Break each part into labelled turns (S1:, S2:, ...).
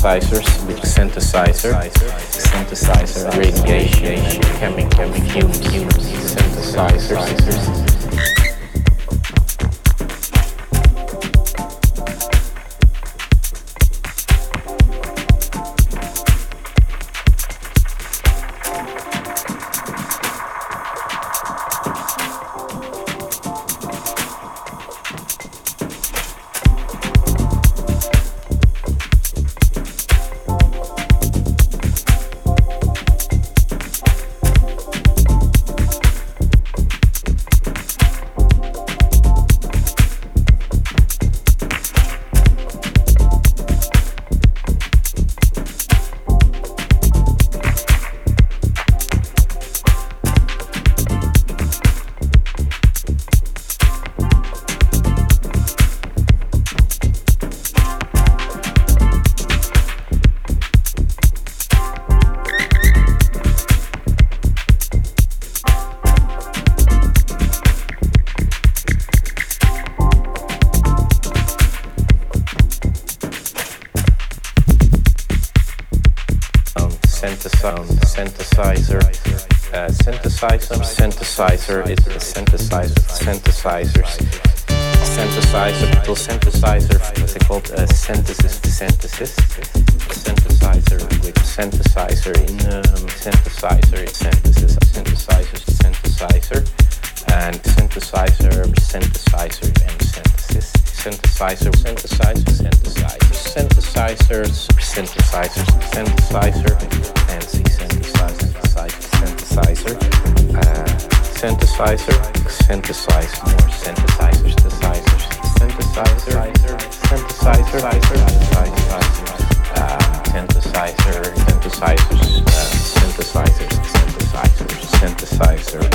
S1: synthesizers, with synthesizer, synthesizer, synthesizer, uh, synthesizer, synthesizer, it's a synthesizer, synthesizers, synthesizer, little synthesizer, what's it called? Uh, synthesis, synthesis, synthesizer with synthesizer in um, synthesizer, synthesis, synthesizer, synthesizer, and synthesizer, synthesizer, and synthesis, synthesizer, synthesizer, synthesizer, synthesizers, synthesizers, synthesizer, fancy synthesizer, uh, synthesizer, synthesize more synthesizers, synthesizers, synthesizer, synthesizer, synthesizer, uh, synthesizer, synthesizers, uh, synthesizers, synthesizers, synthesizer,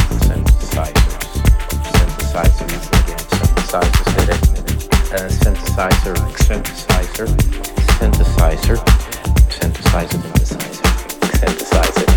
S1: synthesizers, synthesizers, synthesizers, uh, synthesizer, synthesizer, synthesizer, synthesizer, synthesizer, synthesizer, synthesizer.